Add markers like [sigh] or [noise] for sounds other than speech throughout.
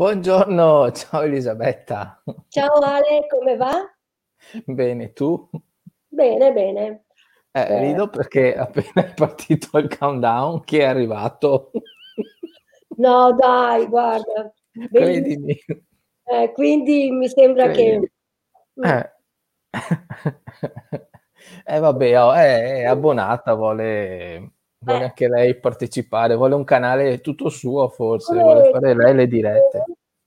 Buongiorno, [laughs] ciao Elisabetta. Ciao Ale, come va? Bene, tu? Bene, bene. Eh, Eh, rido perché appena è partito il countdown, chi è arrivato? [laughs] no, dai, guarda. Credimi, Eh, quindi mi sembra credimi. che... Mm, Eh. [laughs] Eh, vabbè, oh, è, è abbonata, vuole, vuole eh, anche lei partecipare, vuole un canale tutto suo forse, vuole come- fare lei le dirette.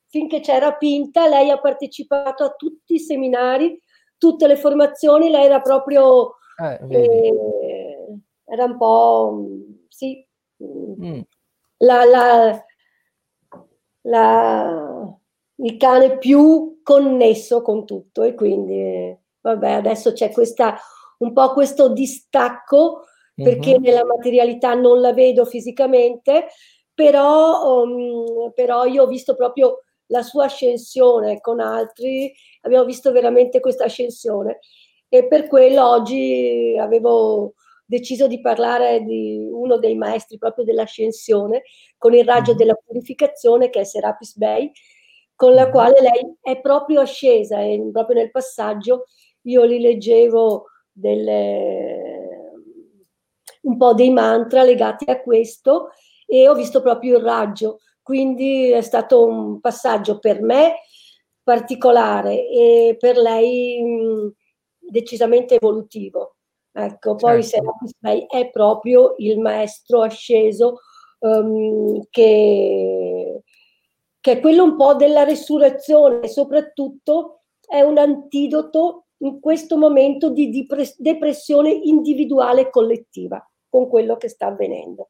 Finché c'era Pinta, lei ha partecipato a tutti i seminari, tutte le formazioni, lei era proprio... Eh, eh, era un po'... mm, sì, mm, Mm, la, la- la- il cane più connesso con tutto e quindi eh, vabbè adesso c'è questa un po' questo distacco perché mhm. nella materialità non la vedo fisicamente però, um, però io ho visto proprio la sua ascensione con altri abbiamo visto veramente questa ascensione e per quello oggi avevo deciso di parlare di uno dei maestri proprio dell'ascensione con il raggio Mhm. della purificazione che è Serapis Bey, con la Mhm. quale lei è proprio ascesa e proprio nel passaggio io li leggevo delle, un po' dei mantra legati a questo e ho visto proprio il raggio, quindi è stato un passaggio per me particolare e per lei mh, decisamente evolutivo. Ecco, poi Certo. Serapis è proprio il maestro asceso ehm, che, che è quello un po' della resurrezione soprattutto è un antidoto in questo momento di depressione individuale e collettiva con quello che sta avvenendo.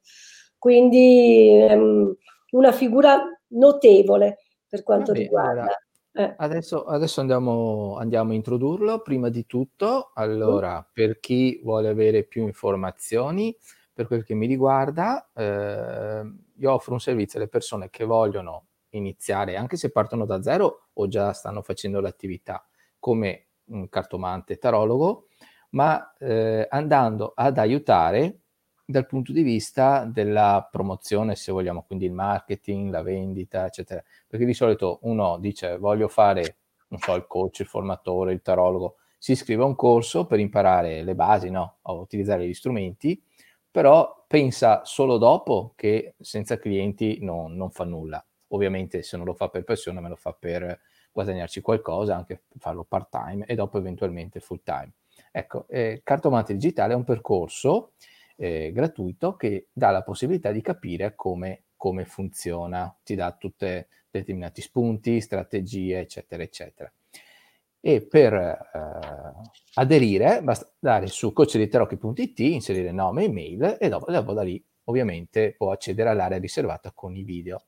Quindi ehm, una figura notevole per quanto Vabbè, riguarda. allora, eh, adesso, adesso andiamo, andiamo a introdurlo. Prima di tutto, mm, allora, per chi vuole avere più informazioni, per quel che mi riguarda, eh, io offro un servizio alle persone che vogliono iniziare, anche se partono da zero o già stanno facendo l'attività, come un cartomante tarologo, ma eh, andando ad aiutare dal punto di vista della promozione, se vogliamo, quindi il marketing, la vendita, eccetera. Perché di solito uno dice voglio fare, non so, il coach, il formatore, il tarologo, si iscrive a un corso per imparare le basi, no? A utilizzare gli strumenti, però pensa solo dopo che senza clienti non, non fa nulla. Ovviamente se non lo fa per passione, me lo fa per guadagnarci qualcosa, anche farlo part time e dopo eventualmente full time. Ecco, eh, Cartomante Digitale è un percorso eh, gratuito che dà la possibilità di capire come, come funziona, ti dà tutti determinati spunti, strategie, eccetera, eccetera. E per eh, aderire basta andare su coachditerocchi.it, inserire nome e email e dopo, dopo da lì ovviamente può accedere all'area riservata con i video.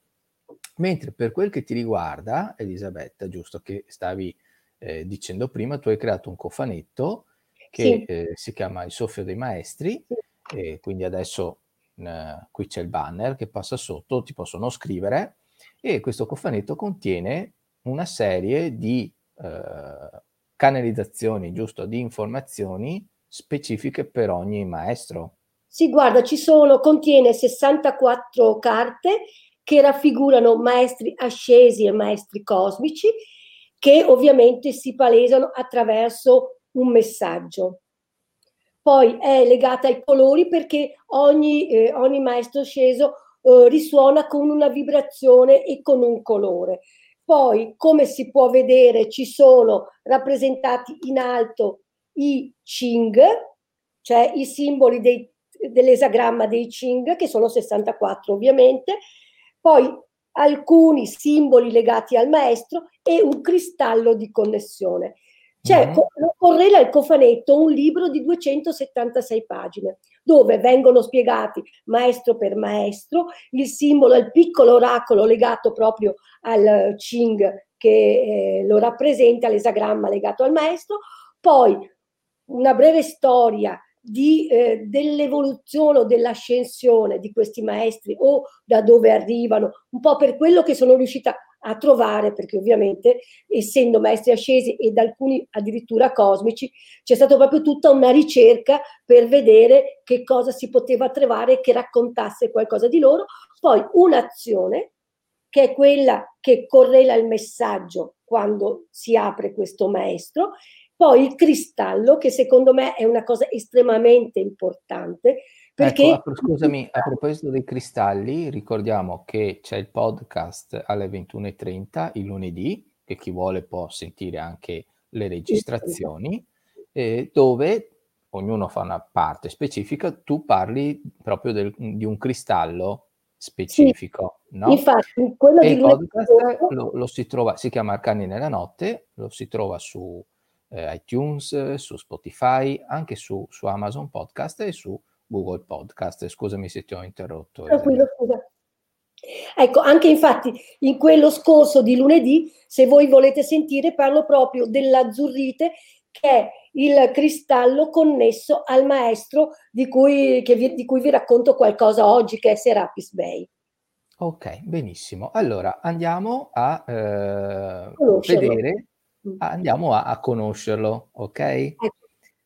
Mentre per quel che ti riguarda, Elisabetta, giusto che stavi eh, dicendo prima, tu hai creato un cofanetto che sì, eh, si chiama Il soffio dei maestri sì. E quindi adesso eh, qui c'è il banner che passa sotto, ti possono scrivere e questo cofanetto contiene una serie di eh, canalizzazioni, giusto, di informazioni specifiche per ogni maestro. Sì, guarda, ci sono, contiene 64 carte che raffigurano maestri ascesi e maestri cosmici che ovviamente si palesano attraverso un messaggio. Poi è legata ai colori perché ogni, eh, ogni maestro sceso eh, risuona con una vibrazione e con un colore. Poi, come si può vedere, ci sono rappresentati in alto i Ching, cioè i simboli dei, dell'esagramma dei Ching, che sono 64 ovviamente, poi alcuni simboli legati al maestro e un cristallo di connessione. C'è, Mhm. lo correla il cofanetto, un libro di 276 pagine, dove vengono spiegati maestro per maestro, il simbolo, il piccolo oracolo legato proprio al Ching che eh, lo rappresenta, l'esagramma legato al maestro, poi una breve storia di, eh, dell'evoluzione o dell'ascensione di questi maestri o da dove arrivano, un po' per quello che sono riuscita a trovare, perché ovviamente essendo maestri ascesi ed alcuni addirittura cosmici, c'è stata proprio tutta una ricerca per vedere che cosa si poteva trovare che raccontasse qualcosa di loro, poi un'azione che è quella che correla il messaggio quando si apre questo maestro, poi il cristallo, che secondo me è una cosa estremamente importante, perché... Ecco, scusami, a proposito dei cristalli, ricordiamo che c'è il podcast alle 21.30 il lunedì, che chi vuole può sentire anche le registrazioni, eh, dove ognuno fa una parte specifica, tu parli proprio del, di un cristallo specifico. Sì, no? Infatti, quello e di il podcast lo, lo, si trova, si chiama Arcani nella notte, lo si trova su eh, iTunes, su Spotify, anche su, su, Amazon Podcast e su Google Podcast. Scusami se ti ho interrotto. Tranquillo, scusa. Ecco, anche infatti in quello scorso di lunedì, se voi volete sentire, parlo proprio dell'azzurrite che è il cristallo connesso al maestro di cui, vi, di cui vi racconto qualcosa oggi, che è Serapis Bay. Ok, benissimo. Allora andiamo a eh, vedere, mm. andiamo a, a, conoscerlo, ok? Ecco.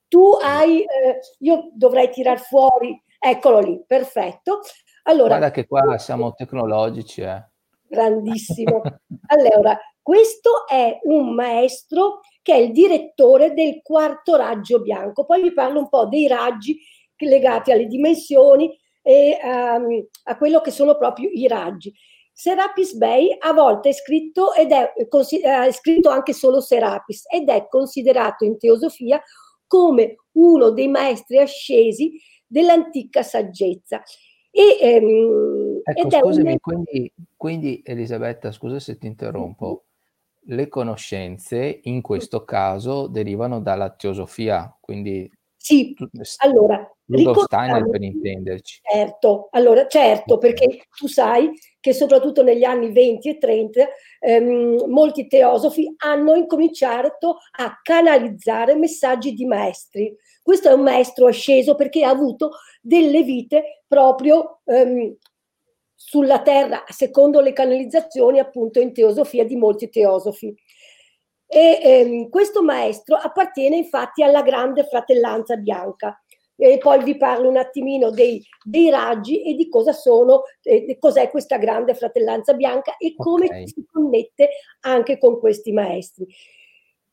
Tu hai, eh, io dovrei tirar fuori, eccolo lì, perfetto. Allora, Guarda che qua siamo tecnologici, eh. Grandissimo. [laughs] allora, questo è un maestro che è il direttore del quarto raggio bianco. Poi vi parlo un po' dei raggi legati alle dimensioni e um, a quello che sono proprio i raggi. Serapis Bey a volte è scritto ed è, è scritto anche solo Serapis ed è considerato in teosofia come uno dei maestri ascesi dell'antica saggezza. E, ehm, ecco, scusami, un... quindi, quindi, Elisabetta, scusa se ti interrompo, le conoscenze in questo caso derivano dalla teosofia, quindi sì, allora Rudolf Steiner per intenderci. Certo, allora certo, perché tu sai che soprattutto negli anni 20 e 30 ehm, molti teosofi hanno incominciato a canalizzare messaggi di maestri. Questo è un maestro asceso perché ha avuto delle vite proprio ehm, sulla terra, secondo le canalizzazioni appunto in teosofia di molti teosofi. E ehm, questo maestro appartiene infatti alla grande fratellanza bianca. E poi vi parlo un attimino dei, dei raggi e di cosa sono, eh, cos'è questa grande fratellanza bianca e come okay. si connette anche con questi maestri.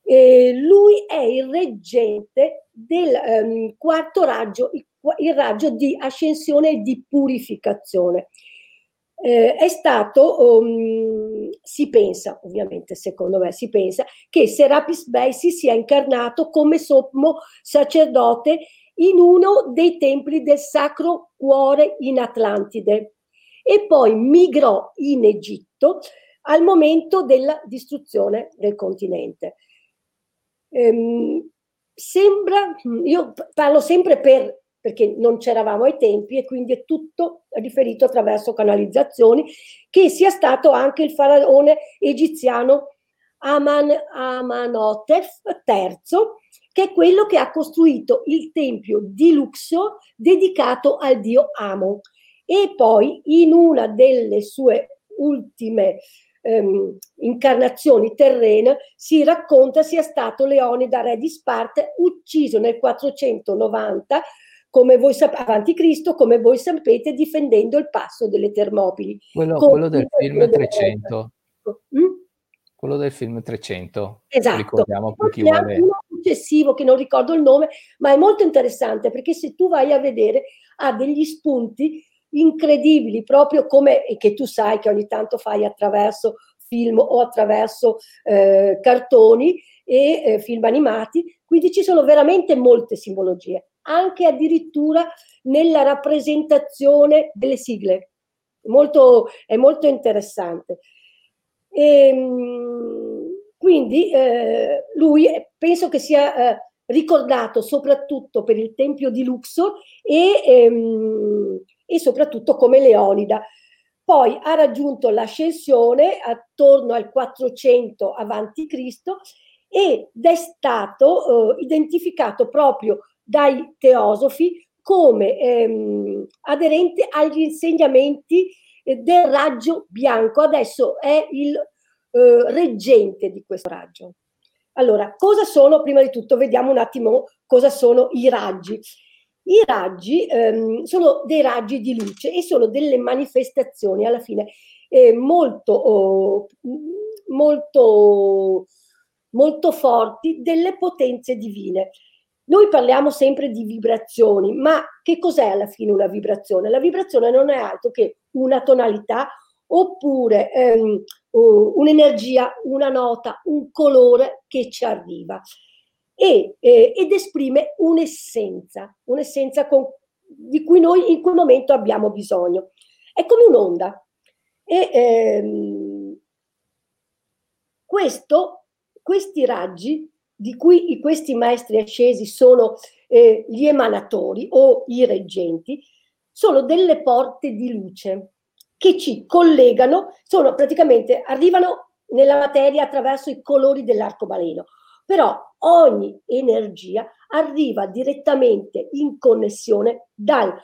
Eh, lui è il reggente del um, quarto raggio, il, il raggio di ascensione e di purificazione eh, è stato, um, si pensa, ovviamente secondo me si pensa, che Serapis Bey si sia incarnato come sommo sacerdote in uno dei templi del Sacro Cuore in Atlantide e poi migrò in Egitto al momento della distruzione del continente. Ehm, sembra, io parlo sempre per perché non c'eravamo ai tempi e quindi è tutto riferito attraverso canalizzazioni, che sia stato anche il faraone egiziano Aman, Amanotef III, che è quello che ha costruito il tempio di Luxor dedicato al dio Amon. E poi in una delle sue ultime ehm, incarnazioni terrene si racconta sia stato Leonida, re di Sparta, ucciso nel 490 come voi sapete, avanti Cristo, come voi sapete, difendendo il passo delle Termopili. Quello, quello del film 300. Mm? Quello del film 300. Esatto. Ricordiamo per chi vuole... successivo che non ricordo il nome, ma è molto interessante perché se tu vai a vedere ha degli spunti incredibili, proprio come, che tu sai che ogni tanto fai attraverso film o attraverso eh, cartoni e eh, film animati, quindi ci sono veramente molte simbologie anche addirittura nella rappresentazione delle sigle. Molto, è molto interessante. E, ehm, quindi eh, lui penso che sia eh, ricordato soprattutto per il tempio di Luxor e, ehm, e soprattutto come Leonida. Poi ha raggiunto l'ascensione attorno al 400 a.C. ed è stato eh, identificato proprio dai teosofi come ehm, aderente agli insegnamenti eh, del raggio bianco. Adesso è il eh, reggente di questo raggio. Allora, cosa sono? Prima di tutto vediamo un attimo cosa sono i raggi. I raggi ehm, sono dei raggi di luce e sono delle manifestazioni alla fine eh, molto, oh, molto, molto forti delle potenze divine. Noi parliamo sempre di vibrazioni, ma che cos'è alla fine una vibrazione? La vibrazione non è altro che una tonalità oppure ehm, un'energia, una nota, un colore che ci arriva e, eh, ed esprime un'essenza, un'essenza con, di cui noi in quel momento abbiamo bisogno. È come un'onda. E, ehm, questo, questi raggi di cui questi maestri ascesi sono eh, gli emanatori o i reggenti, sono delle porte di luce che ci collegano, sono praticamente, arrivano nella materia attraverso i colori dell'arcobaleno, però ogni energia arriva direttamente in connessione dal,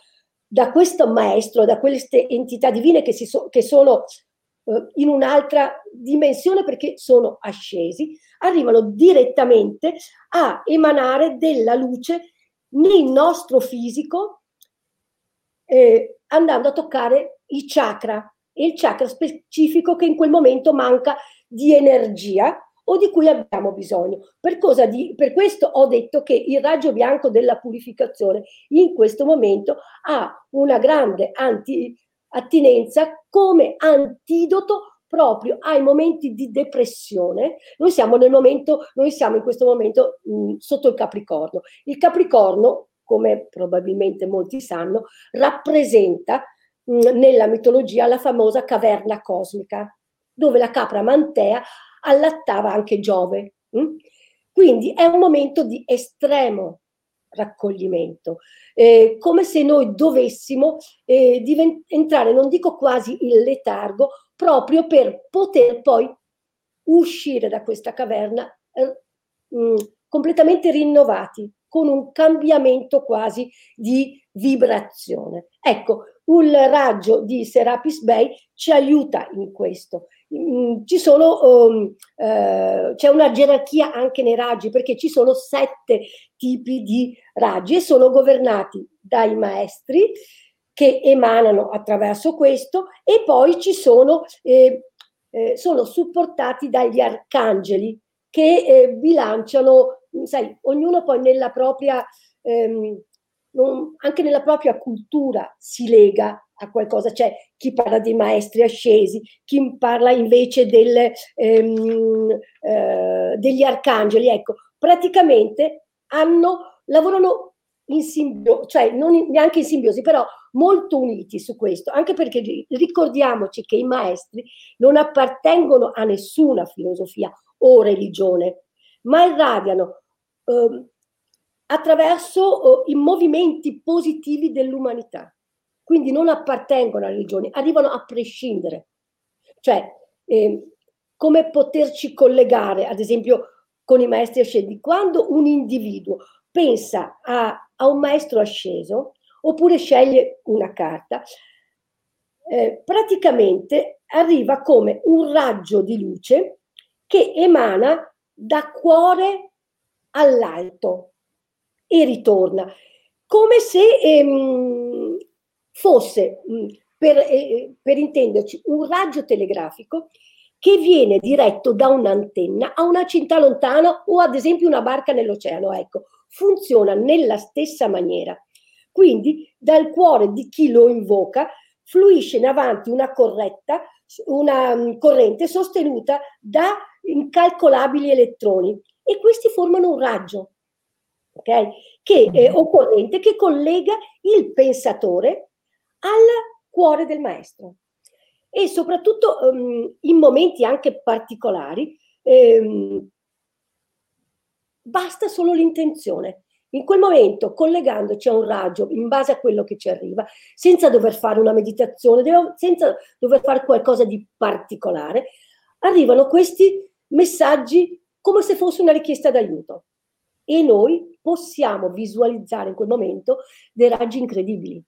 da questo maestro, da queste entità divine che, so, che sono eh, in un'altra dimensione perché sono ascesi, arrivano direttamente a emanare della luce nel nostro fisico eh, andando a toccare i chakra, il chakra specifico che in quel momento manca di energia o di cui abbiamo bisogno. Per, di, per, questo ho detto che il raggio bianco della purificazione in questo momento ha una grande anti, attinenza come antidoto proprio ai momenti di depressione. Noi siamo nel momento, noi siamo in questo momento mh, sotto il Capricorno. Il Capricorno, come probabilmente molti sanno, rappresenta nella mitologia la famosa caverna cosmica, dove la capra mantea allattava anche Giove. Quindi è un momento di estremo raccoglimento, eh, come se noi dovessimo eh, divent- entrare, non dico quasi in letargo, proprio per poter poi uscire da questa caverna eh, mh, completamente rinnovati, con un cambiamento quasi di vibrazione. Ecco, il raggio di Serapis Bay ci aiuta in questo. Mm, sono, um, eh, c'è una gerarchia anche nei raggi perché ci sono sette tipi di raggi e sono governati dai maestri che emanano attraverso questo e poi ci sono, eh, eh, sono supportati dagli arcangeli che eh, bilanciano, sai, ognuno poi nella propria, ehm, non, anche nella propria cultura si lega a qualcosa. C'è chi parla dei maestri ascesi, chi parla invece del, ehm, eh, degli arcangeli. Ecco, praticamente hanno, lavorano in simbiosi, cioè non neanche in simbiosi, però molto uniti su questo, anche perché ricordiamoci che i maestri non appartengono a nessuna filosofia o religione, ma irradiano eh, attraverso eh, i movimenti positivi dell'umanità quindi non appartengono alle religioni, arrivano a prescindere. Cioè, eh, come poterci collegare, ad esempio, con i maestri ascesi? Quando un individuo pensa a, a un maestro asceso, oppure sceglie una carta, eh, praticamente arriva come un raggio di luce che emana da cuore all'alto e ritorna, come se ehm, fosse, mm, per, eh, per intenderci, un raggio telegrafico che viene diretto da un'antenna a una cinta lontana o ad esempio una barca nell'oceano. Ecco, funziona nella stessa maniera. Quindi dal cuore di chi lo invoca fluisce in avanti una corretta, una um, corrente sostenuta da incalcolabili elettroni e questi formano un raggio, ok? Che, eh, o corrente che collega il pensatore al cuore del maestro. E soprattutto um, in momenti anche particolari um, basta solo l'intenzione. In quel momento, collegandoci a un raggio in base a quello che ci arriva, senza dover fare una meditazione, senza dover fare qualcosa di particolare, arrivano questi messaggi come se fosse una richiesta d'aiuto. E noi possiamo visualizzare in quel momento dei raggi incredibili.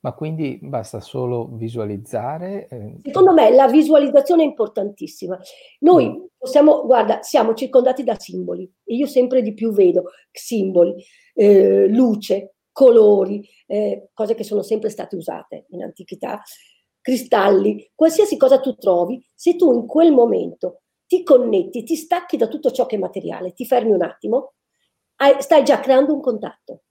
Ma quindi basta solo visualizzare? Eh. Secondo me la visualizzazione è importantissima. Noi mm. possiamo, guarda, siamo circondati da simboli e io sempre di più vedo simboli, eh, luce, colori, eh, cose che sono sempre state usate in antichità, cristalli, qualsiasi cosa tu trovi, se tu in quel momento ti connetti, ti stacchi da tutto ciò che è materiale, ti fermi un attimo, stai già creando un contatto.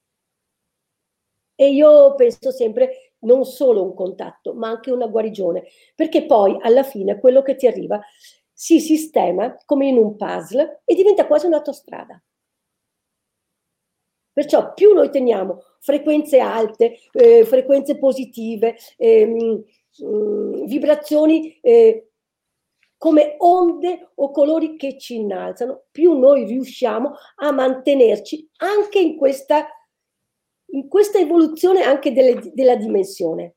E io penso sempre non solo un contatto, ma anche una guarigione, perché poi alla fine quello che ti arriva si sistema come in un puzzle e diventa quasi un'autostrada. Perciò più noi teniamo frequenze alte, eh, frequenze positive, ehm, mh, vibrazioni eh, come onde o colori che ci innalzano, più noi riusciamo a mantenerci anche in questa, in questa evoluzione anche delle, della dimensione.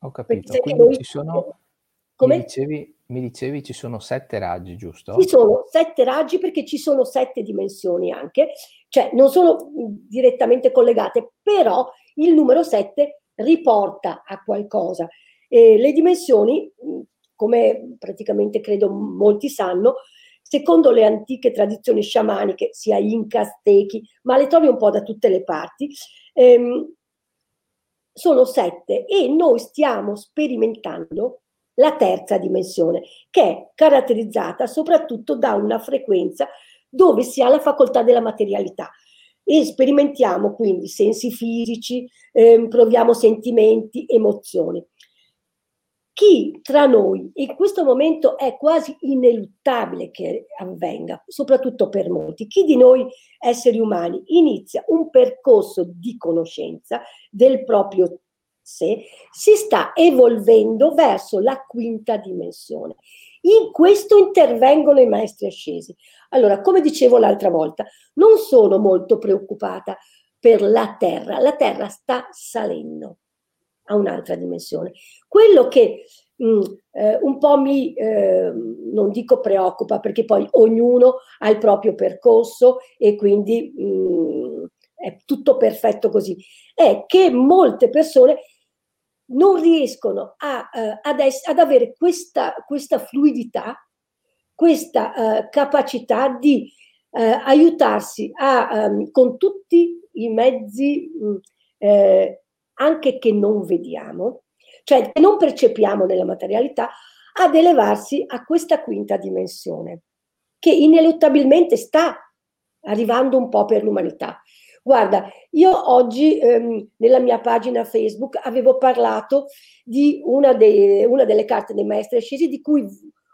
Ho capito, quindi noi, ci sono, come? Mi dicevi, mi dicevi ci sono sette raggi, giusto? Ci sono sette raggi perché ci sono sette dimensioni anche, cioè non sono direttamente collegate, però il numero sette riporta a qualcosa. E le dimensioni, come praticamente credo molti sanno, secondo le antiche tradizioni sciamaniche, sia inca, aztechi, ma le trovi un po' da tutte le parti, ehm, sono sette e noi stiamo sperimentando la terza dimensione, che è caratterizzata soprattutto da una frequenza dove si ha la facoltà della materialità. E sperimentiamo quindi sensi fisici, ehm, proviamo sentimenti, emozioni. Chi tra noi, in questo momento è quasi ineluttabile che avvenga, soprattutto per molti, chi di noi esseri umani inizia un percorso di conoscenza del proprio sé, si sta evolvendo verso la quinta dimensione. In questo intervengono i maestri ascesi. Allora, come dicevo l'altra volta, non sono molto preoccupata per la Terra, la Terra sta salendo a un'altra dimensione. Quello che mh, mm, eh, un po' mi, eh, non dico preoccupa, perché poi ognuno ha il proprio percorso e quindi mh, mm, è tutto perfetto così, è che molte persone non riescono a, uh, ad, es- ad, avere questa, questa, fluidità, questa uh, capacità di uh, aiutarsi a, um, con tutti i mezzi um, eh, anche che non vediamo, cioè che non percepiamo nella materialità, ad elevarsi a questa quinta dimensione, che ineluttabilmente sta arrivando un po' per l'umanità. Guarda, io oggi ehm, nella mia pagina Facebook avevo parlato di una, de, una, delle carte dei maestri ascesi di cui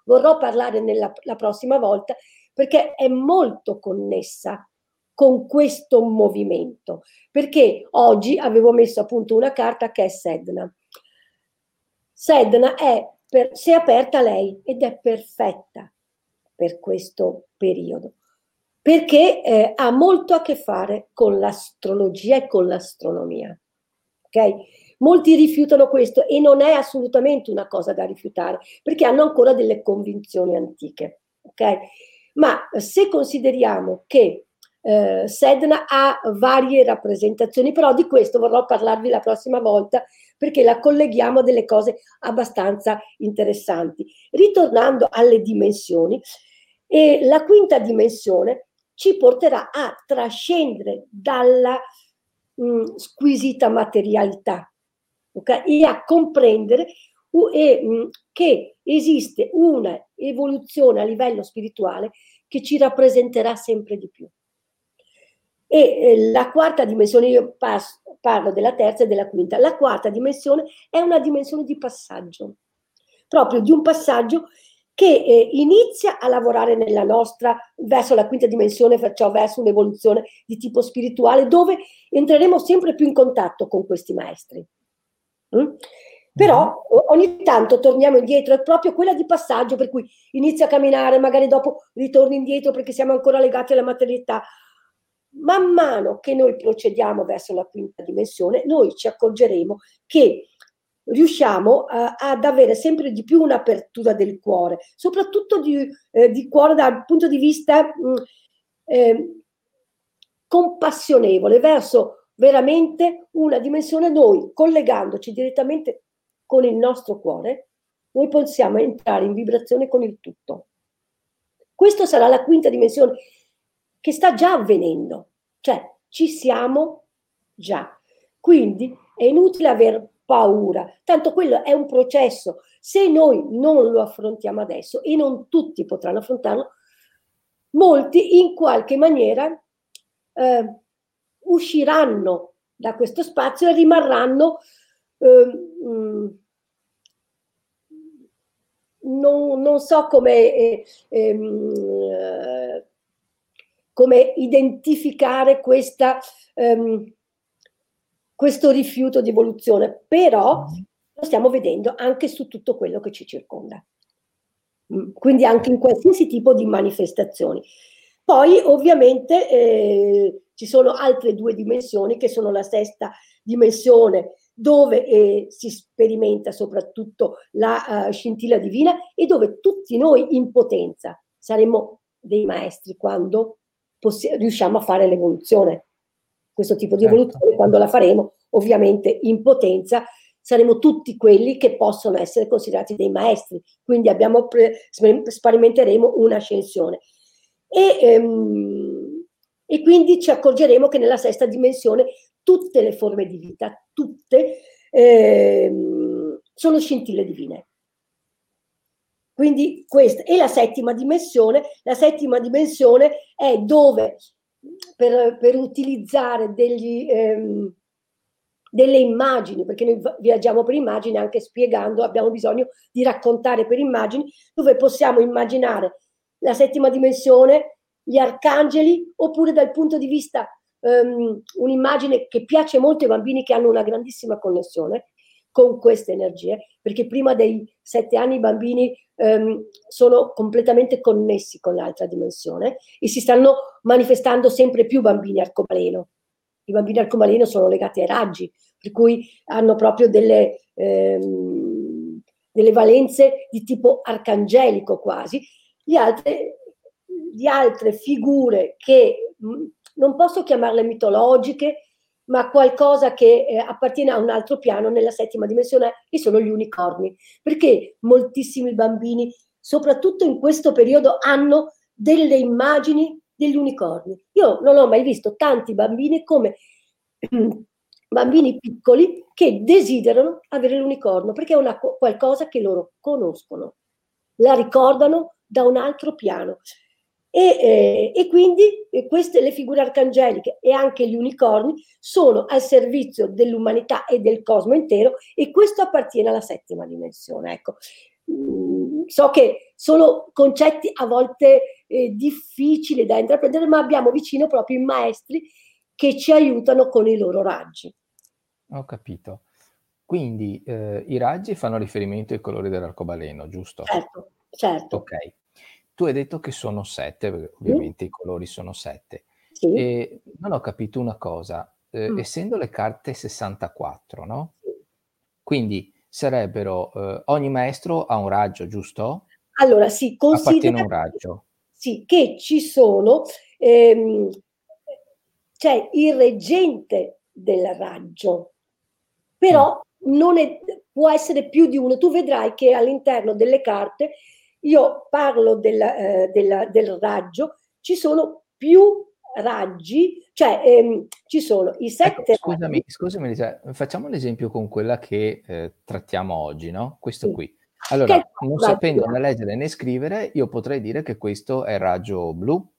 vorrò parlare nella, la prossima volta perché è molto connessa con questo movimento, perché oggi avevo messo appunto una carta che è Sedna. Sedna è, per, si è aperta lei ed è perfetta per questo periodo, perché eh, ha molto a che fare con l'astrologia e con l'astronomia. Ok? Molti rifiutano questo e non è assolutamente una cosa da rifiutare, perché hanno ancora delle convinzioni antiche. Ok? Ma se consideriamo che eh, Sedna ha varie rappresentazioni, però di questo vorrò parlarvi la prossima volta perché la colleghiamo a delle cose abbastanza interessanti. Ritornando alle dimensioni, e la quinta dimensione ci porterà a trascendere dalla mh, mm, squisita materialità okay? e a comprendere uh, e, mh, mm, che esiste una evoluzione a livello spirituale che ci rappresenterà sempre di più. E eh, la quarta dimensione, io passo, parlo della terza e della quinta, la quarta dimensione è una dimensione di passaggio, proprio di un passaggio che eh, inizia a lavorare nella nostra, verso la quinta dimensione, perciò verso un'evoluzione di tipo spirituale, dove entreremo sempre più in contatto con questi maestri. Mm? Però mm-hmm. ogni tanto torniamo indietro, è proprio quella di passaggio per cui inizia a camminare, magari dopo ritorni indietro perché siamo ancora legati alla materialità, man mano che noi procediamo verso la quinta dimensione, noi ci accorgeremo che riusciamo a, ad avere sempre di più un'apertura del cuore, soprattutto di, eh, di cuore dal punto di vista mh, mm, eh, compassionevole verso veramente una dimensione, noi collegandoci direttamente con il nostro cuore, noi possiamo entrare in vibrazione con il tutto. Questa sarà la quinta dimensione che sta già avvenendo, cioè ci siamo già. Quindi è inutile aver paura, tanto quello è un processo. Se noi non lo affrontiamo adesso, e non tutti potranno affrontarlo, molti in qualche maniera eh, usciranno da questo spazio e rimarranno eh, non, non, so come, eh, eh, come identificare questa, ehm, questo rifiuto di evoluzione, però lo stiamo vedendo anche su tutto quello che ci circonda. Mm, quindi anche in qualsiasi tipo di manifestazioni. Poi ovviamente eh, ci sono altre due dimensioni che sono la sesta dimensione dove eh, si sperimenta soprattutto la uh, scintilla divina e dove tutti noi in potenza saremo dei maestri quando possi- riusciamo a fare l'evoluzione. Questo tipo di certo. evoluzione, quando la faremo, ovviamente in potenza, saremo tutti quelli che possono essere considerati dei maestri. Quindi abbiamo pre- sperimenteremo un'ascensione. E, ehm, e quindi ci accorgeremo che nella sesta dimensione tutte le forme di vita, tutte, ehm, sono scintille divine. Quindi questa è la settima dimensione. La settima dimensione è dove per, per utilizzare degli, ehm, delle immagini, perché noi viaggiamo per immagini anche spiegando, abbiamo bisogno di raccontare per immagini, dove possiamo immaginare la settima dimensione, gli arcangeli, oppure dal punto di vista um, un'immagine che piace molto ai bambini che hanno una grandissima connessione con queste energie, perché prima dei sette anni i bambini um, sono completamente connessi con l'altra dimensione e si stanno manifestando sempre più bambini arcobaleno. I bambini arcobaleno sono legati ai raggi, per cui hanno proprio delle, ehm, delle valenze di tipo arcangelico quasi. Gli altre, di altre figure che non posso chiamarle mitologiche, ma qualcosa che eh, appartiene a un altro piano nella settima dimensione, che sono gli unicorni. Perché moltissimi bambini, soprattutto in questo periodo, hanno delle immagini degli unicorni. Io non ho mai visto tanti bambini come bambini piccoli che desiderano avere l'unicorno, perché è una, qualcosa che loro conoscono, la ricordano da un altro piano. E, eh, e, quindi eh, queste le figure arcangeliche e anche gli unicorni sono al servizio dell'umanità e del cosmo intero e questo appartiene alla settima dimensione. Ecco. Mm, so che sono concetti a volte eh, difficili da intraprendere, ma abbiamo vicino proprio i maestri che ci aiutano con i loro raggi. Ho capito. Quindi eh, i raggi fanno riferimento ai colori dell'arcobaleno, giusto? Certo, certo. Ok. Tu hai detto che sono sette, perché ovviamente i colori sono sette. Sì. E non ho capito una cosa, eh, mm. essendo le carte 64, no? Quindi sarebbero, eh, ogni maestro ha un raggio, giusto? Allora, sì, considera un raggio. Sì, che ci sono, ehm, c'è il reggente del raggio, però mm. non è, può essere più di uno. Tu vedrai che all'interno delle carte io parlo della, eh, della, del raggio, ci sono più raggi, cioè ehm, ci sono i ecco, sette ecco, scusami, raggi. Scusami, cioè, facciamo l'esempio con quella che eh, trattiamo oggi, no? Questo sì. qui. Allora, non sapendo né leggere né scrivere, io potrei dire che questo è il raggio blu.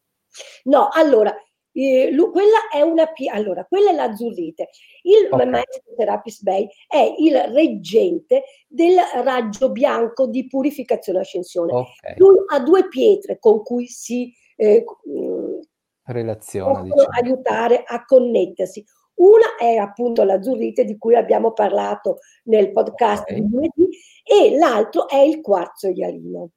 No, allora, eh, lui, quella è una P, allora, quella è l'azzurrite. Il okay. maestro Serapis Bey è il reggente del raggio bianco di purificazione e ascensione. Okay. Lui ha due pietre con cui si eh, mm, relaziona, diciamo. aiutare a connettersi. Una è appunto l'azzurrite di cui abbiamo parlato nel podcast okay. di lunedì e l'altro è il quarzo ialino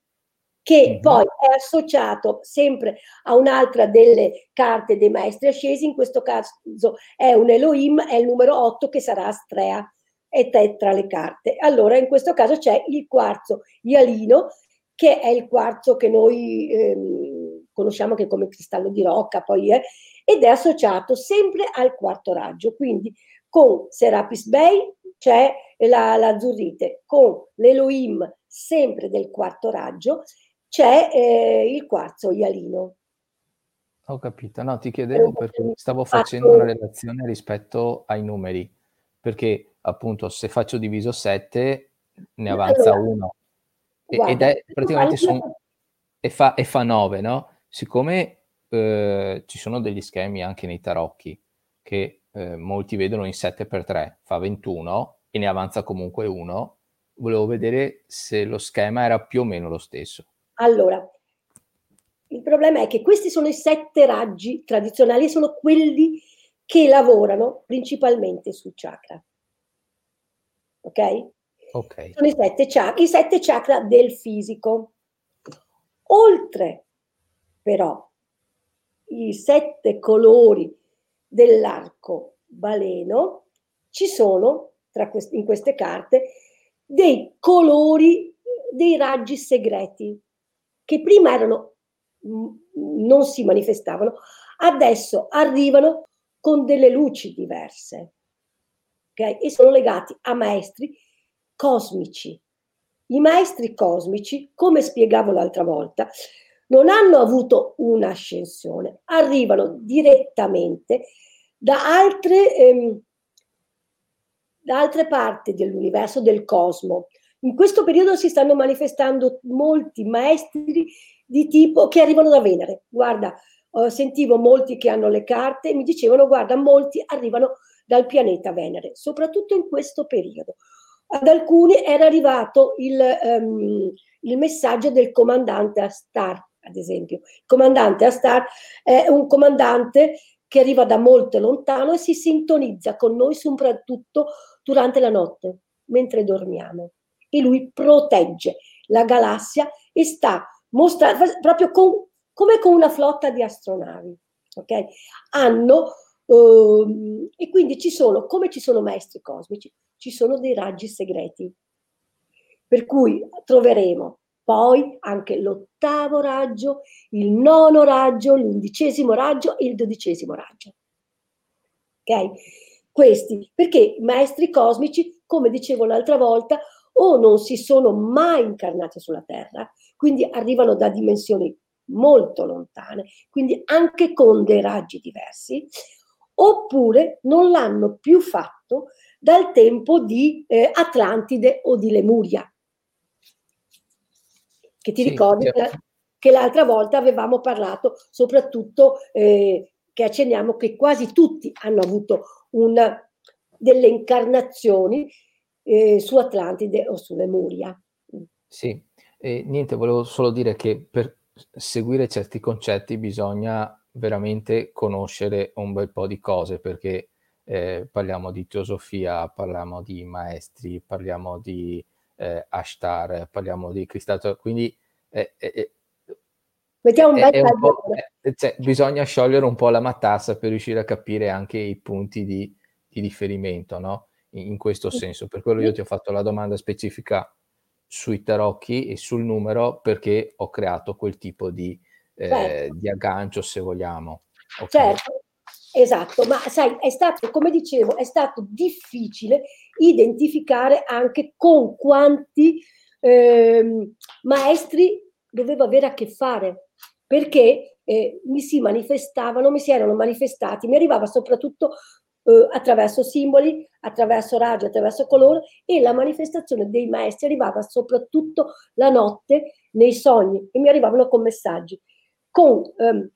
che mm-hmm. poi è associato sempre a un'altra delle carte dei maestri ascesi, in questo caso è un Elohim, è il numero 8 che sarà Astrea e te tra le carte. Allora in questo caso c'è il quarzo ialino, che è il quarzo che noi ehm, conosciamo che come cristallo di rocca, poi è, ed è associato sempre al quarto raggio, quindi con Serapis Bay c'è la, l'azzurrite, con l'Elohim sempre del quarto raggio c'è eh, il quarzo ialino. Ho capito, no, ti chiedevo perché stavo facendo una relazione rispetto ai numeri, perché appunto se faccio diviso 7 ne avanza allora, uno ed è praticamente son, e, fa, e fa 9, no? Siccome eh, ci sono degli schemi anche nei tarocchi che eh, molti vedono in 7x3, fa 21 e ne avanza comunque uno, volevo vedere se lo schema era più o meno lo stesso. Allora, il problema è che questi sono i sette raggi tradizionali e sono quelli che lavorano principalmente sul chakra. Ok? Ok. Sono i sette, chakra, i sette chakra del fisico. Oltre però i sette colori dell'arco baleno, ci sono tra quest- in queste carte dei colori dei raggi segreti che prima erano non si manifestavano, adesso arrivano con delle luci diverse. Okay? E sono legati a maestri cosmici. I maestri cosmici, come spiegavo l'altra volta, non hanno avuto un'ascensione, arrivano direttamente da altre, ehm, da altre parti dell'universo, del cosmo. In questo periodo si stanno manifestando molti maestri di tipo che arrivano da Venere. Guarda, eh, sentivo molti che hanno le carte e mi dicevano, guarda, molti arrivano dal pianeta Venere, soprattutto in questo periodo. Ad alcuni era arrivato il, um, il messaggio del comandante Astar, ad esempio. Il comandante Astar è un comandante che arriva da molto lontano e si sintonizza con noi soprattutto durante la notte, mentre dormiamo. E lui protegge la galassia e sta mostrando proprio con, come con una flotta di astronavi. Okay? Hanno, uh, e quindi ci sono, come ci sono maestri cosmici, ci sono dei raggi segreti. Per cui troveremo poi anche l'ottavo raggio, il nono raggio, l'undicesimo raggio e il dodicesimo raggio. Ok? Questi, perché maestri cosmici, come dicevo l'altra volta, o non si sono mai incarnati sulla Terra, quindi arrivano da dimensioni molto lontane, quindi anche con dei raggi diversi, oppure non l'hanno più fatto dal tempo di eh, Atlantide o di Lemuria. Che ti sì, ricordi che, che l'altra volta avevamo parlato soprattutto eh, che accenniamo che quasi tutti hanno avuto una, delle incarnazioni eh, su Atlantide o su Lemuria. Sì, e niente, volevo solo dire che per seguire certi concetti bisogna veramente conoscere un bel po' di cose perché eh, parliamo di teosofia, parliamo di maestri, parliamo di eh, Ashtar, parliamo di Cristallo, quindi eh, eh, Mettiamo un bel eh, cioè, bisogna sciogliere un po' la matassa per riuscire a capire anche i punti di, di riferimento, no? In, questo senso. Per quello io ti ho fatto la domanda specifica sui tarocchi e sul numero perché ho creato quel tipo di, eh, certo. di aggancio, se vogliamo. Okay. Certo, esatto, ma sai, è stato, come dicevo, è stato difficile identificare anche con quanti eh, maestri dovevo avere a che fare, perché eh, mi si manifestavano, mi si erano manifestati, mi arrivava soprattutto eh, attraverso simboli, attraverso raggi, attraverso colore e la manifestazione dei maestri arrivava soprattutto la notte nei sogni e mi arrivavano con messaggi, con ehm,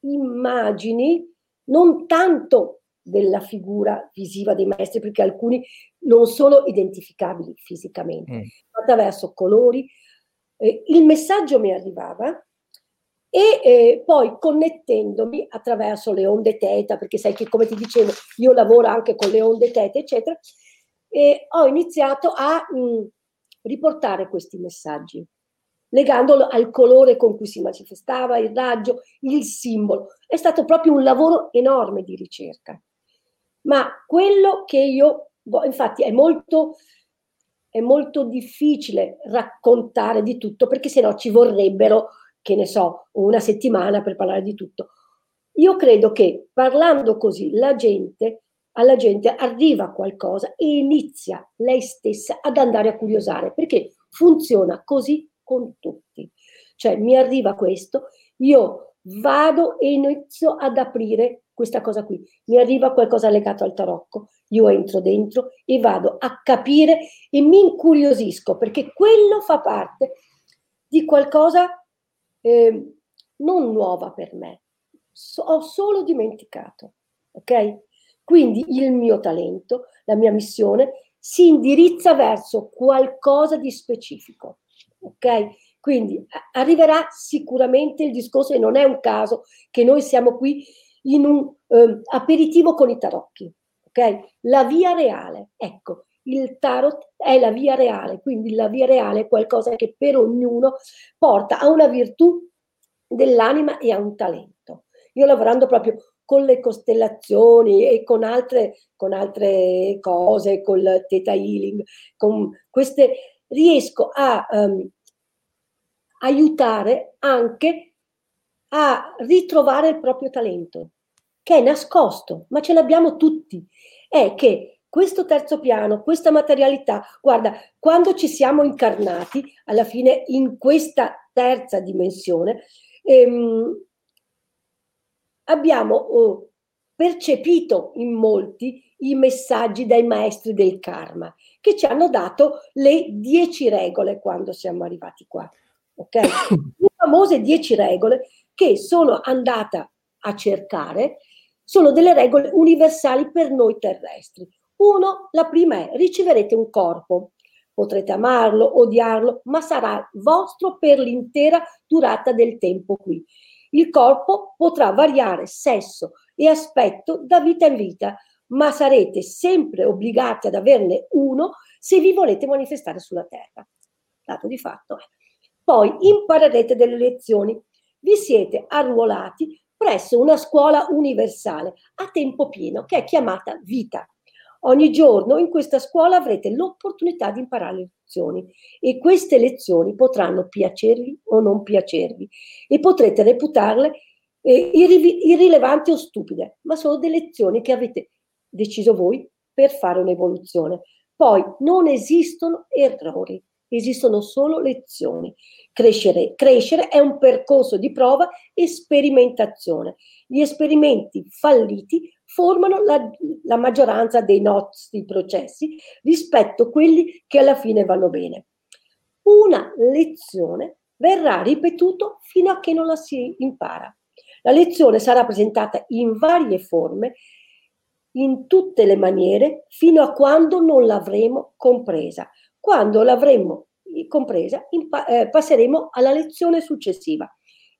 immagini non tanto della figura visiva dei maestri, perché alcuni non sono identificabili fisicamente, mm. attraverso colori. Eh, il messaggio mi arrivava e eh, poi connettendomi attraverso le onde teta, perché sai che come ti dicevo io lavoro anche con le onde teta, eccetera, e ho iniziato a mh, mm, riportare questi messaggi legandolo al colore con cui si manifestava, il raggio, il simbolo. È stato proprio un lavoro enorme di ricerca ma quello che io, infatti è molto, è molto difficile raccontare di tutto perché sennò ci vorrebbero, che ne so, una settimana per parlare di tutto. io credo che parlando così la gente, alla gente arriva qualcosa e inizia lei stessa ad andare a curiosare, perché funziona così con tutti. Cioè mi arriva questo, io vado e inizio ad aprire questa cosa qui. Mi arriva qualcosa legato al tarocco, io entro dentro e vado a capire e mi incuriosisco perché quello fa parte di qualcosa eh, non nuova per me. So, ho solo dimenticato, ok? Quindi il mio talento, la mia missione si indirizza verso qualcosa di specifico, ok? Quindi arriverà sicuramente il discorso e non è un caso che noi siamo qui in un eh, aperitivo con i tarocchi, ok? La via reale, ecco, il tarot è la via reale, quindi la via reale è qualcosa che per ognuno porta a una virtù dell'anima e a un talento. Io lavorando proprio con le costellazioni e con altre, con altre cose, con il theta healing, con queste, riesco a um, aiutare anche a ritrovare il proprio talento, che è nascosto, ma ce l'abbiamo tutti. È che questo terzo piano, questa materialità, guarda, quando ci siamo incarnati, alla fine in questa terza dimensione, ehm, abbiamo oh, percepito in molti i messaggi dai maestri del karma, che ci hanno dato le dieci regole quando siamo arrivati qua. Ok? [coughs] Le famose dieci regole che sono andata a cercare sono delle regole universali per noi terrestri. Uno, la prima è riceverete un corpo. Potrete amarlo, odiarlo, ma sarà vostro per l'intera durata del tempo qui. Il corpo potrà variare sesso e aspetto da vita in vita, ma sarete sempre obbligati ad averne uno se vi volete manifestare sulla terra. Dato di fatto. Poi imparerete delle lezioni. Vi siete arruolati presso una scuola universale a tempo pieno che è chiamata vita. Ogni giorno in questa scuola avrete l'opportunità di imparare le lezioni e queste lezioni potranno piacervi o non piacervi e potrete reputarle eh, irri- irrilevanti o stupide, ma sono delle lezioni che avete deciso voi per fare un'evoluzione. Poi non esistono errori, esistono solo lezioni. Crescere, crescere è un percorso di prova e sperimentazione. Gli esperimenti falliti formano la, la maggioranza dei nostri processi rispetto a quelli che alla fine vanno bene. Una lezione verrà ripetuta fino a che non la si impara. La lezione sarà presentata in varie forme, in tutte le maniere, fino a quando non l'avremo compresa. Quando l'avremo compresa, impa- eh, passeremo alla lezione successiva.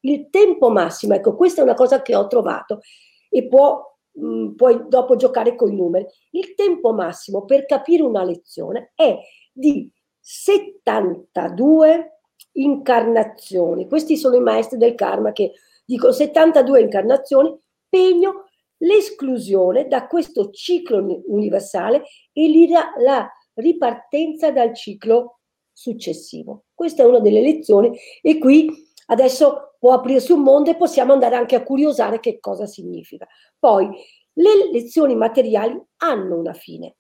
Il tempo massimo, ecco, questa è una cosa che ho trovato e può, mh, mm, puoi dopo giocare con i numeri. Il tempo massimo per capire una lezione è di 72 incarnazioni. Questi sono i maestri del karma che dicono 72 incarnazioni, pegno l'esclusione da questo ciclo universale e la ripartenza dal ciclo successivo. Questa è una delle lezioni e qui adesso può aprirsi un mondo e possiamo andare anche a curiosare che cosa significa. Poi le lezioni materiali hanno una fine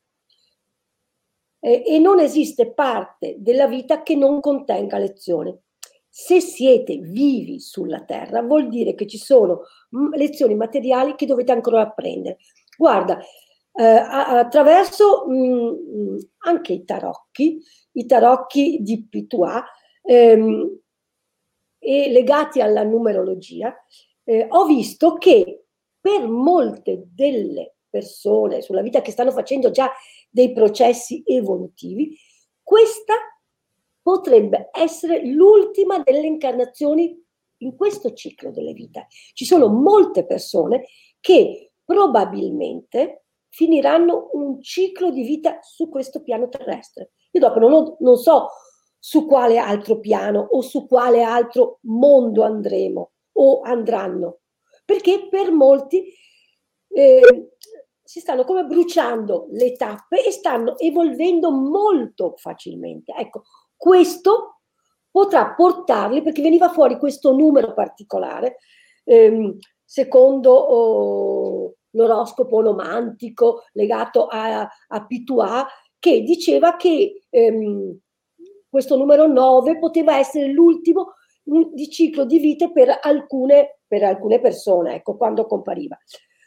eh, e non esiste parte della vita che non contenga lezioni. Se siete vivi sulla Terra vuol dire che ci sono lezioni materiali che dovete ancora apprendere. Guarda, eh, attraverso mh, mm, anche i tarocchi, i tarocchi di Pitua, ehm, e legati alla numerologia, eh, ho visto che per molte delle persone sulla vita che stanno facendo già dei processi evolutivi, questa potrebbe essere l'ultima delle incarnazioni in questo ciclo delle vite. Ci sono molte persone che probabilmente finiranno un ciclo di vita su questo piano terrestre. Io dopo non, ho, non so su quale altro piano o su quale altro mondo andremo o andranno, perché per molti eh, si stanno come bruciando le tappe e stanno evolvendo molto facilmente. Ecco, questo potrà portarli, perché veniva fuori questo numero particolare, ehm, secondo oh, l'oroscopo onomantico legato a, a Pitua, che diceva che ehm, questo numero 9 poteva essere l'ultimo di ciclo di vita per alcune, per alcune persone, ecco, quando compariva.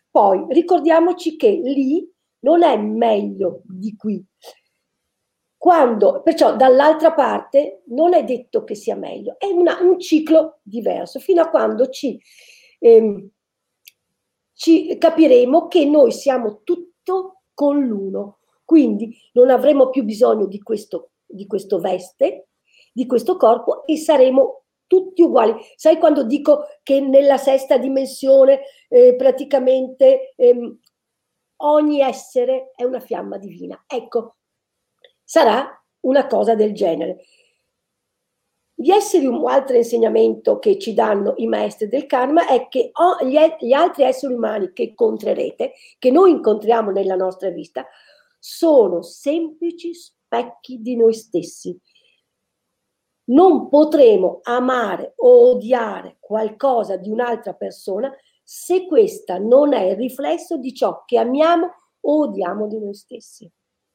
Poi ricordiamoci che lì non è meglio di qui. Quando, perciò dall'altra parte non è detto che sia meglio, è una, un ciclo diverso, fino a quando ci, ehm, ci capiremo che noi siamo tutto con l'uno, quindi non avremo più bisogno di questo, di questo veste, di questo corpo e saremo tutti uguali. Sai quando dico che nella sesta dimensione eh, praticamente ehm, ogni essere è una fiamma divina? Ecco, sarà una cosa del genere. Gli esseri, un altro insegnamento che ci danno i maestri del karma è che gli altri esseri umani che incontrerete, che noi incontriamo nella nostra vita, sono semplici specchi di noi stessi non potremo amare o odiare qualcosa di un'altra persona se questa non è il riflesso di ciò che amiamo o odiamo di noi stessi.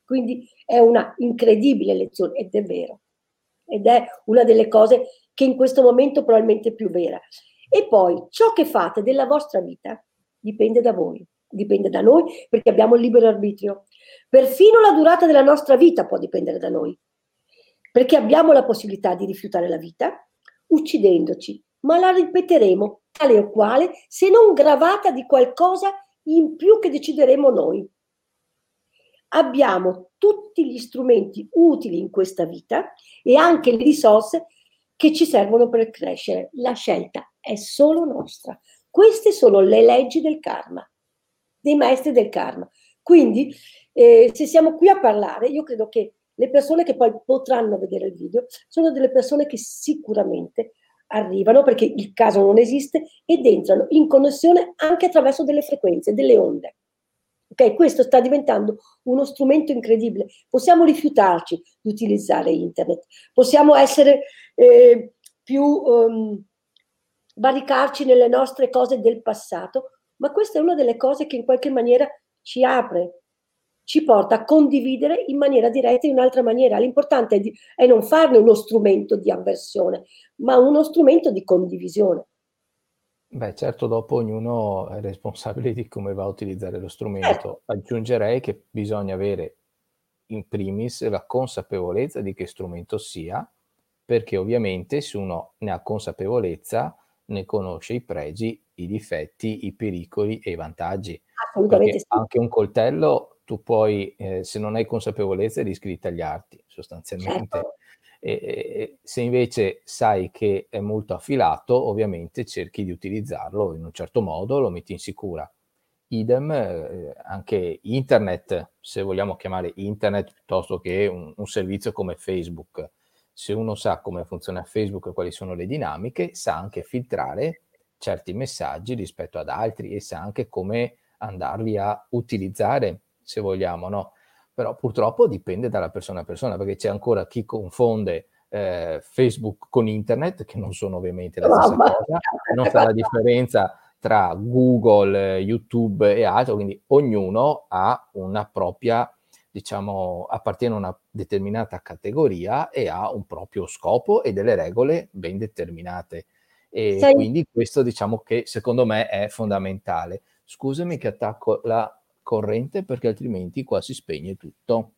Quindi è una incredibile lezione ed è vero. Ed è una delle cose che in questo momento probabilmente è più vera. E poi ciò che fate della vostra vita dipende da voi, dipende da noi perché abbiamo il libero arbitrio. Perfino la durata della nostra vita può dipendere da noi perché abbiamo la possibilità di rifiutare la vita uccidendoci, ma la ripeteremo tale o quale se non gravata di qualcosa in più che decideremo noi. Abbiamo tutti gli strumenti utili in questa vita e anche le risorse che ci servono per crescere. La scelta è solo nostra. Queste sono le leggi del karma, dei maestri del karma. Quindi, eh, se siamo qui a parlare, io credo che le persone che poi potranno vedere il video sono delle persone che sicuramente arrivano perché il caso non esiste ed entrano in connessione anche attraverso delle frequenze, delle onde. Ok, questo sta diventando uno strumento incredibile. Possiamo rifiutarci di utilizzare internet, possiamo essere eh, più um, barricarci nelle nostre cose del passato, ma questa è una delle cose che in qualche maniera ci apre ci porta a condividere in maniera diretta in un'altra maniera. L'importante è, di, è non farne uno strumento di avversione, ma uno strumento di condivisione. Beh, certo, dopo ognuno è responsabile di come va a utilizzare lo strumento. Eh. Aggiungerei che bisogna avere in primis la consapevolezza di che strumento sia, perché ovviamente se uno ne ha consapevolezza, ne conosce i pregi, i difetti, i pericoli e i vantaggi. Assolutamente sì. Anche un coltello tu puoi, eh, se non hai consapevolezza, rischi di tagliarti sostanzialmente. Certo. E, se invece sai che è molto affilato, ovviamente cerchi di utilizzarlo in un certo modo, lo metti in sicura. Idem, eh, anche internet, se vogliamo chiamare internet piuttosto che un, un servizio come Facebook, se uno sa come funziona Facebook e quali sono le dinamiche, sa anche filtrare certi messaggi rispetto ad altri e sa anche come andarli a utilizzare se vogliamo, no? Però purtroppo dipende dalla persona a persona, perché c'è ancora chi confonde eh, Facebook con internet, che non sono ovviamente la stessa no, cosa, non sa la [laughs] differenza tra Google, YouTube e altro, quindi ognuno ha una propria, diciamo, appartiene a una determinata categoria e ha un proprio scopo e delle regole ben determinate. E Sei... quindi questo diciamo che secondo me è fondamentale. Scusami che attacco la corrente perché altrimenti qua si spegne tutto.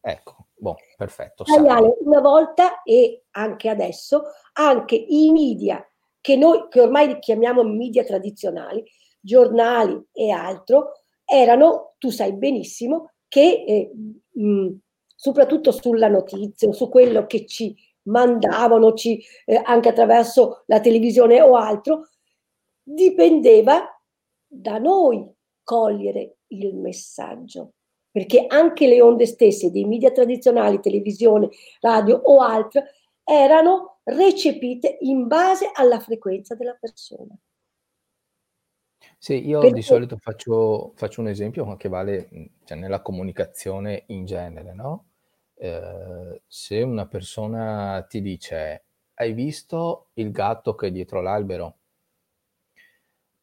Ecco, boh, perfetto. Ale, una volta e anche adesso, anche i media che noi che ormai chiamiamo media tradizionali, giornali e altro, erano, tu sai benissimo, che eh, mh, soprattutto sulla notizia, su quello che ci mandavano ci, eh, anche attraverso la televisione o altro, dipendeva da noi cogliere il messaggio, perché anche le onde stesse dei media tradizionali, televisione, radio o altro, erano recepite in base alla frequenza della persona. Sì, io perché... di solito faccio, faccio, un esempio che vale cioè, nella comunicazione in genere, no? Eh, se una persona ti dice hai visto il gatto che è dietro l'albero?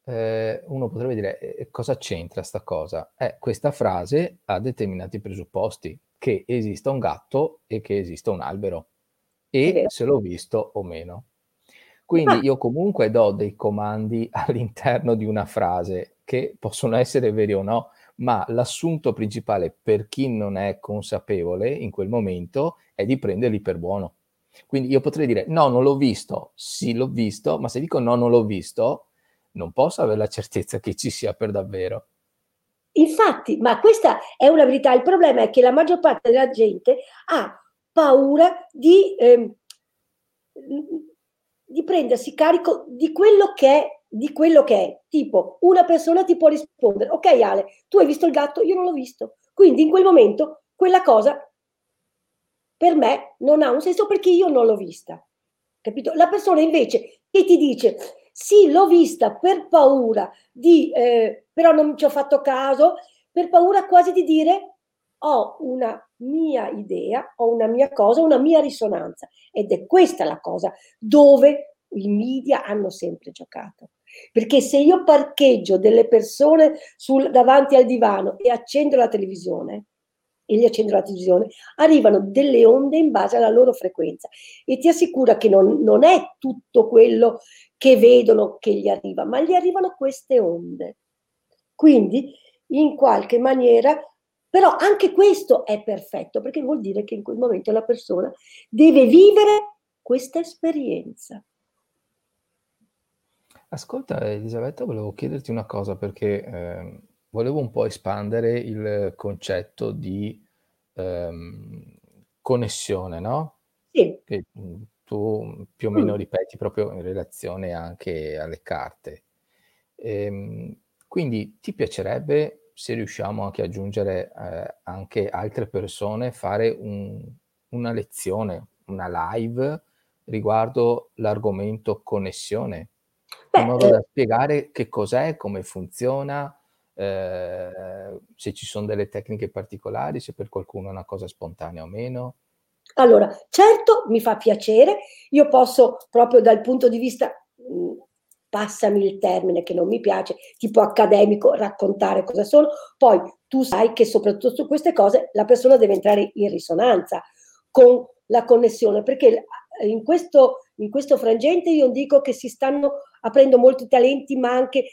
Eh, uno potrebbe dire eh, cosa c'entra sta cosa? Eh, questa frase ha determinati presupposti, che esista un gatto e che esista un albero, e se l'ho visto o meno. Quindi io comunque do dei comandi [laughs] all'interno di una frase che possono essere veri o no, ma l'assunto principale per chi non è consapevole in quel momento è di prenderli per buono. Quindi io potrei dire no, non l'ho visto, sì l'ho visto, ma se dico no, non l'ho visto, non posso avere la certezza che ci sia per davvero. Infatti, ma questa è una verità, il problema è che la maggior parte della gente ha paura di, eh, di prendersi carico di quello che è di quello che è. Tipo, una persona ti può rispondere, ok Ale, tu hai visto il gatto, io non l'ho visto. Quindi in quel momento quella cosa per me non ha un senso perché io non l'ho vista. Capito? La persona invece che ti dice, sì, l'ho vista per paura di, eh, però non ci ho fatto caso, per paura quasi di dire, ho una mia idea, ho una mia cosa, una mia risonanza. Ed è questa la cosa dove i media hanno sempre giocato. Perché se io parcheggio delle persone sul, davanti al divano e accendo la televisione, e gli accendo la televisione, arrivano delle onde in base alla loro frequenza e ti assicura che non, non è tutto quello che vedono che gli arriva, ma gli arrivano queste onde. Quindi, in qualche maniera, però anche questo è perfetto, perché vuol dire che in quel momento la persona deve vivere questa esperienza. Ascolta Elisabetta, volevo chiederti una cosa perché eh, volevo un po' espandere il concetto di ehm, connessione, no? Sì. Che mm, tu più o meno mm. ripeti proprio in relazione anche alle carte. Ehm, quindi ti piacerebbe, se riusciamo anche a aggiungere eh, anche altre persone, fare un, una lezione, una live riguardo l'argomento connessione? Beh, in modo da eh spiegare che cos'è, come funziona, eh, se ci sono delle tecniche particolari, se per qualcuno è una cosa spontanea o meno. Allora, certo, mi fa piacere, io posso proprio dal punto di vista, mh, passami il termine che non mi piace, tipo accademico, raccontare cosa sono, poi tu sai che soprattutto su queste cose la persona deve entrare in risonanza con la connessione, perché in questo, in questo frangente io dico che si stanno aprendo molti talenti, ma anche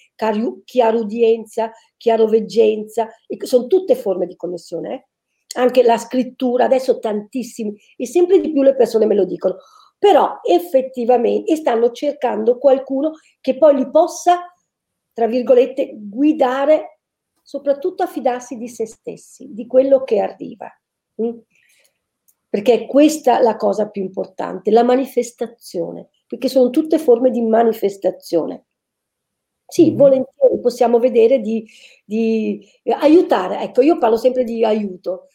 chiarudienza, chiaroveggenza, sono tutte forme di connessione. Eh? Anche la scrittura, adesso tantissimi, e sempre di più le persone me lo dicono, però effettivamente stanno cercando qualcuno che poi li possa, tra virgolette, guidare, soprattutto a fidarsi di se stessi, di quello che arriva. Mm? Perché è questa la cosa più importante, la manifestazione, perché sono tutte forme di manifestazione. Sì, mm. volentieri possiamo vedere di, di aiutare, ecco, io parlo sempre di aiuto,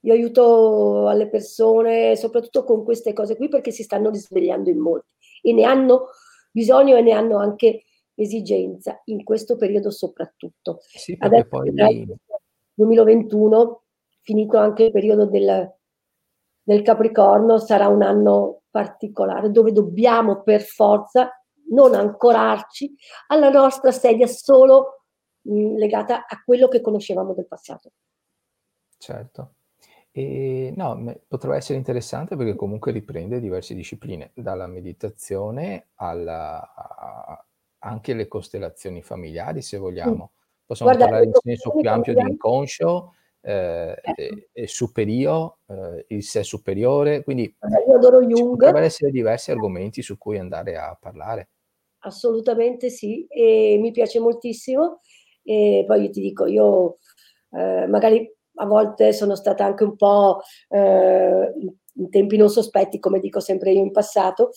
io aiuto alle persone, soprattutto con queste cose qui, perché si stanno risvegliando in molti e ne hanno bisogno e ne hanno anche esigenza in questo periodo soprattutto. Sì, Adesso, poi... 2021, finito anche il periodo del, del Capricorno sarà un anno particolare dove dobbiamo per forza non ancorarci alla nostra sedia solo mh, legata a quello che conoscevamo del passato. Certo. E no, potrebbe essere interessante perché comunque riprende diverse discipline, dalla meditazione alla, anche le costellazioni familiari, se vogliamo. Possiamo Guarda, parlare in senso più ampio di inconscio, eh, eh. è, superiore, eh, il sé superiore, quindi io adoro Jung. potrebbero essere diversi argomenti su cui andare a parlare. Assolutamente sì, e mi piace moltissimo. E poi io ti dico, io eh, magari a volte sono stata anche un po' eh, in tempi non sospetti, come dico sempre io in passato,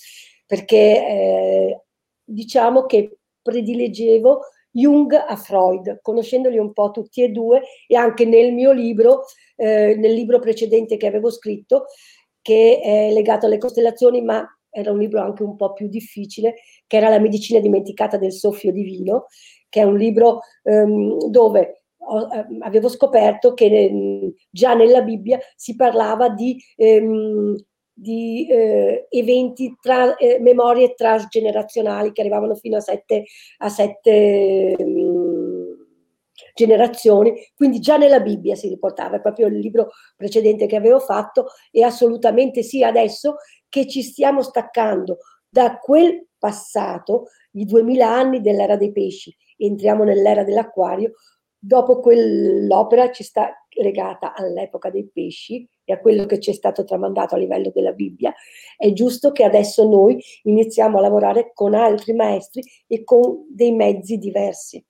perché eh, diciamo che predileggevo Jung a Freud, conoscendoli un po' tutti e due e anche nel mio libro, eh, nel libro precedente che avevo scritto, che è legato alle costellazioni, ma era un libro anche un po' più difficile, che era La medicina dimenticata del soffio divino, che è un libro ehm, dove ho, eh, avevo scoperto che eh, già nella Bibbia si parlava di ehm, di eh, eventi, tra, eh, memorie transgenerazionali che arrivavano fino a sette, a sette mh, mm, generazioni, quindi già nella Bibbia si riportava, è proprio il libro precedente che avevo fatto e assolutamente sì, adesso che ci stiamo staccando da quel passato, i duemila anni dell'era dei pesci, entriamo nell'era dell'acquario, dopo quell'opera ci sta legata all'epoca dei pesci e a quello che ci è stato tramandato a livello della Bibbia, è giusto che adesso noi iniziamo a lavorare con altri maestri e con dei mezzi diversi.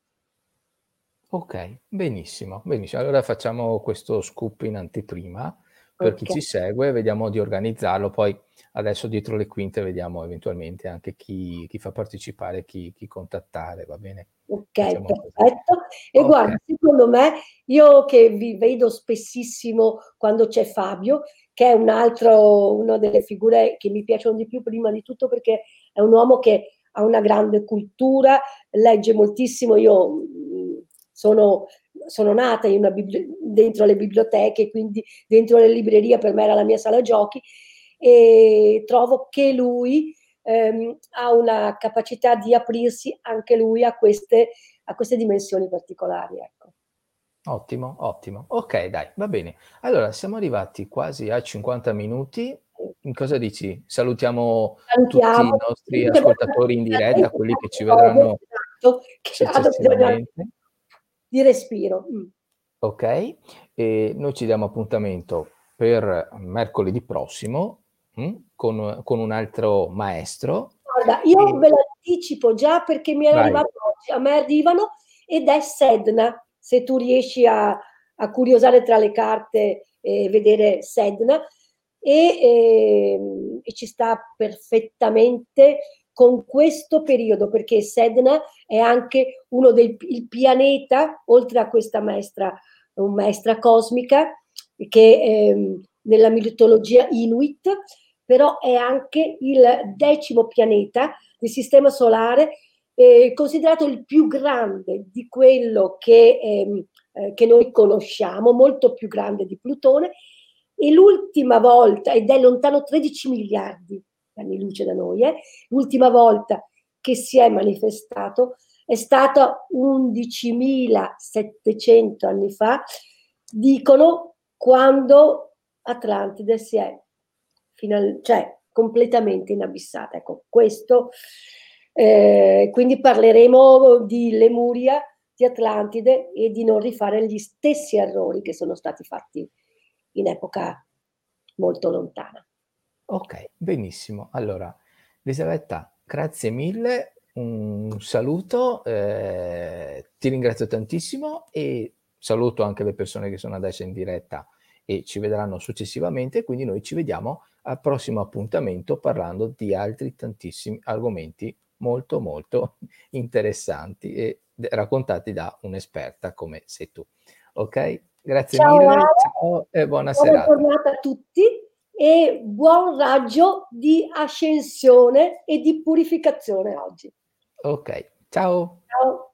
Ok, benissimo, benissimo. Allora facciamo questo scoop in anteprima per okay. chi ci segue, vediamo di organizzarlo, poi adesso dietro le quinte vediamo eventualmente anche chi, chi fa partecipare, chi, chi, contattare, va bene? Ok, Facciamo perfetto. Così. E okay. guarda, secondo me, io che vi vedo spessissimo quando c'è Fabio, che è un altro, una delle figure che mi piacciono di più, prima di tutto perché è un uomo che ha una grande cultura, legge moltissimo, io mm, sono sono nata bibli- dentro le biblioteche, quindi dentro le librerie per me era la mia sala giochi e trovo che lui ehm, ha una capacità di aprirsi anche lui a queste, a queste dimensioni particolari. Ecco. Ottimo, ottimo. Ok, dai, va bene. Allora, siamo arrivati quasi a 50 minuti. In cosa dici? Salutiamo, Salutiamo. tutti i nostri ascoltatori in diretta, quelli che ci vedranno successivamente. Di respiro. Mm. Ok, e noi ci diamo appuntamento per mercoledì prossimo Mm? con, con, un altro maestro. Guarda, io e... ve l'anticipo già perché mi è Vai. arrivato oggi, a me arrivano ed è Sedna, se tu riesci a, a curiosare tra le carte e vedere Sedna e, e, ehm, e ci sta perfettamente con questo periodo perché Sedna è anche uno del pianeta oltre a questa maestra, maestra cosmica che eh, nella mitologia Inuit però è anche il decimo pianeta del Sistema Solare, eh, considerato il più grande di quello che, ehm, eh, che noi conosciamo, molto più grande di Plutone, e l'ultima volta, ed è lontano 13 miliardi. di anni luce da noi, eh, l'ultima volta che si è manifestato è stata 11.700 anni fa, dicono, quando Atlantide si è final, cioè completamente inabissata. Ecco, questo, eh, quindi parleremo di Lemuria, di Atlantide e di non rifare gli stessi errori che sono stati fatti in epoca molto lontana. Ok, benissimo. Allora, Elisabetta, grazie mille, un saluto, eh, ti ringrazio tantissimo e saluto anche le persone che sono adesso in diretta e ci vedranno successivamente, quindi noi ci vediamo al prossimo appuntamento parlando di altri tantissimi argomenti molto molto [laughs] interessanti e raccontati da un'esperta come sei tu. Ok? Grazie ciao, mille, ciao e buona, buona serata. Buona giornata a tutti e buon raggio di ascensione e di purificazione oggi. Ok, ciao. Ciao.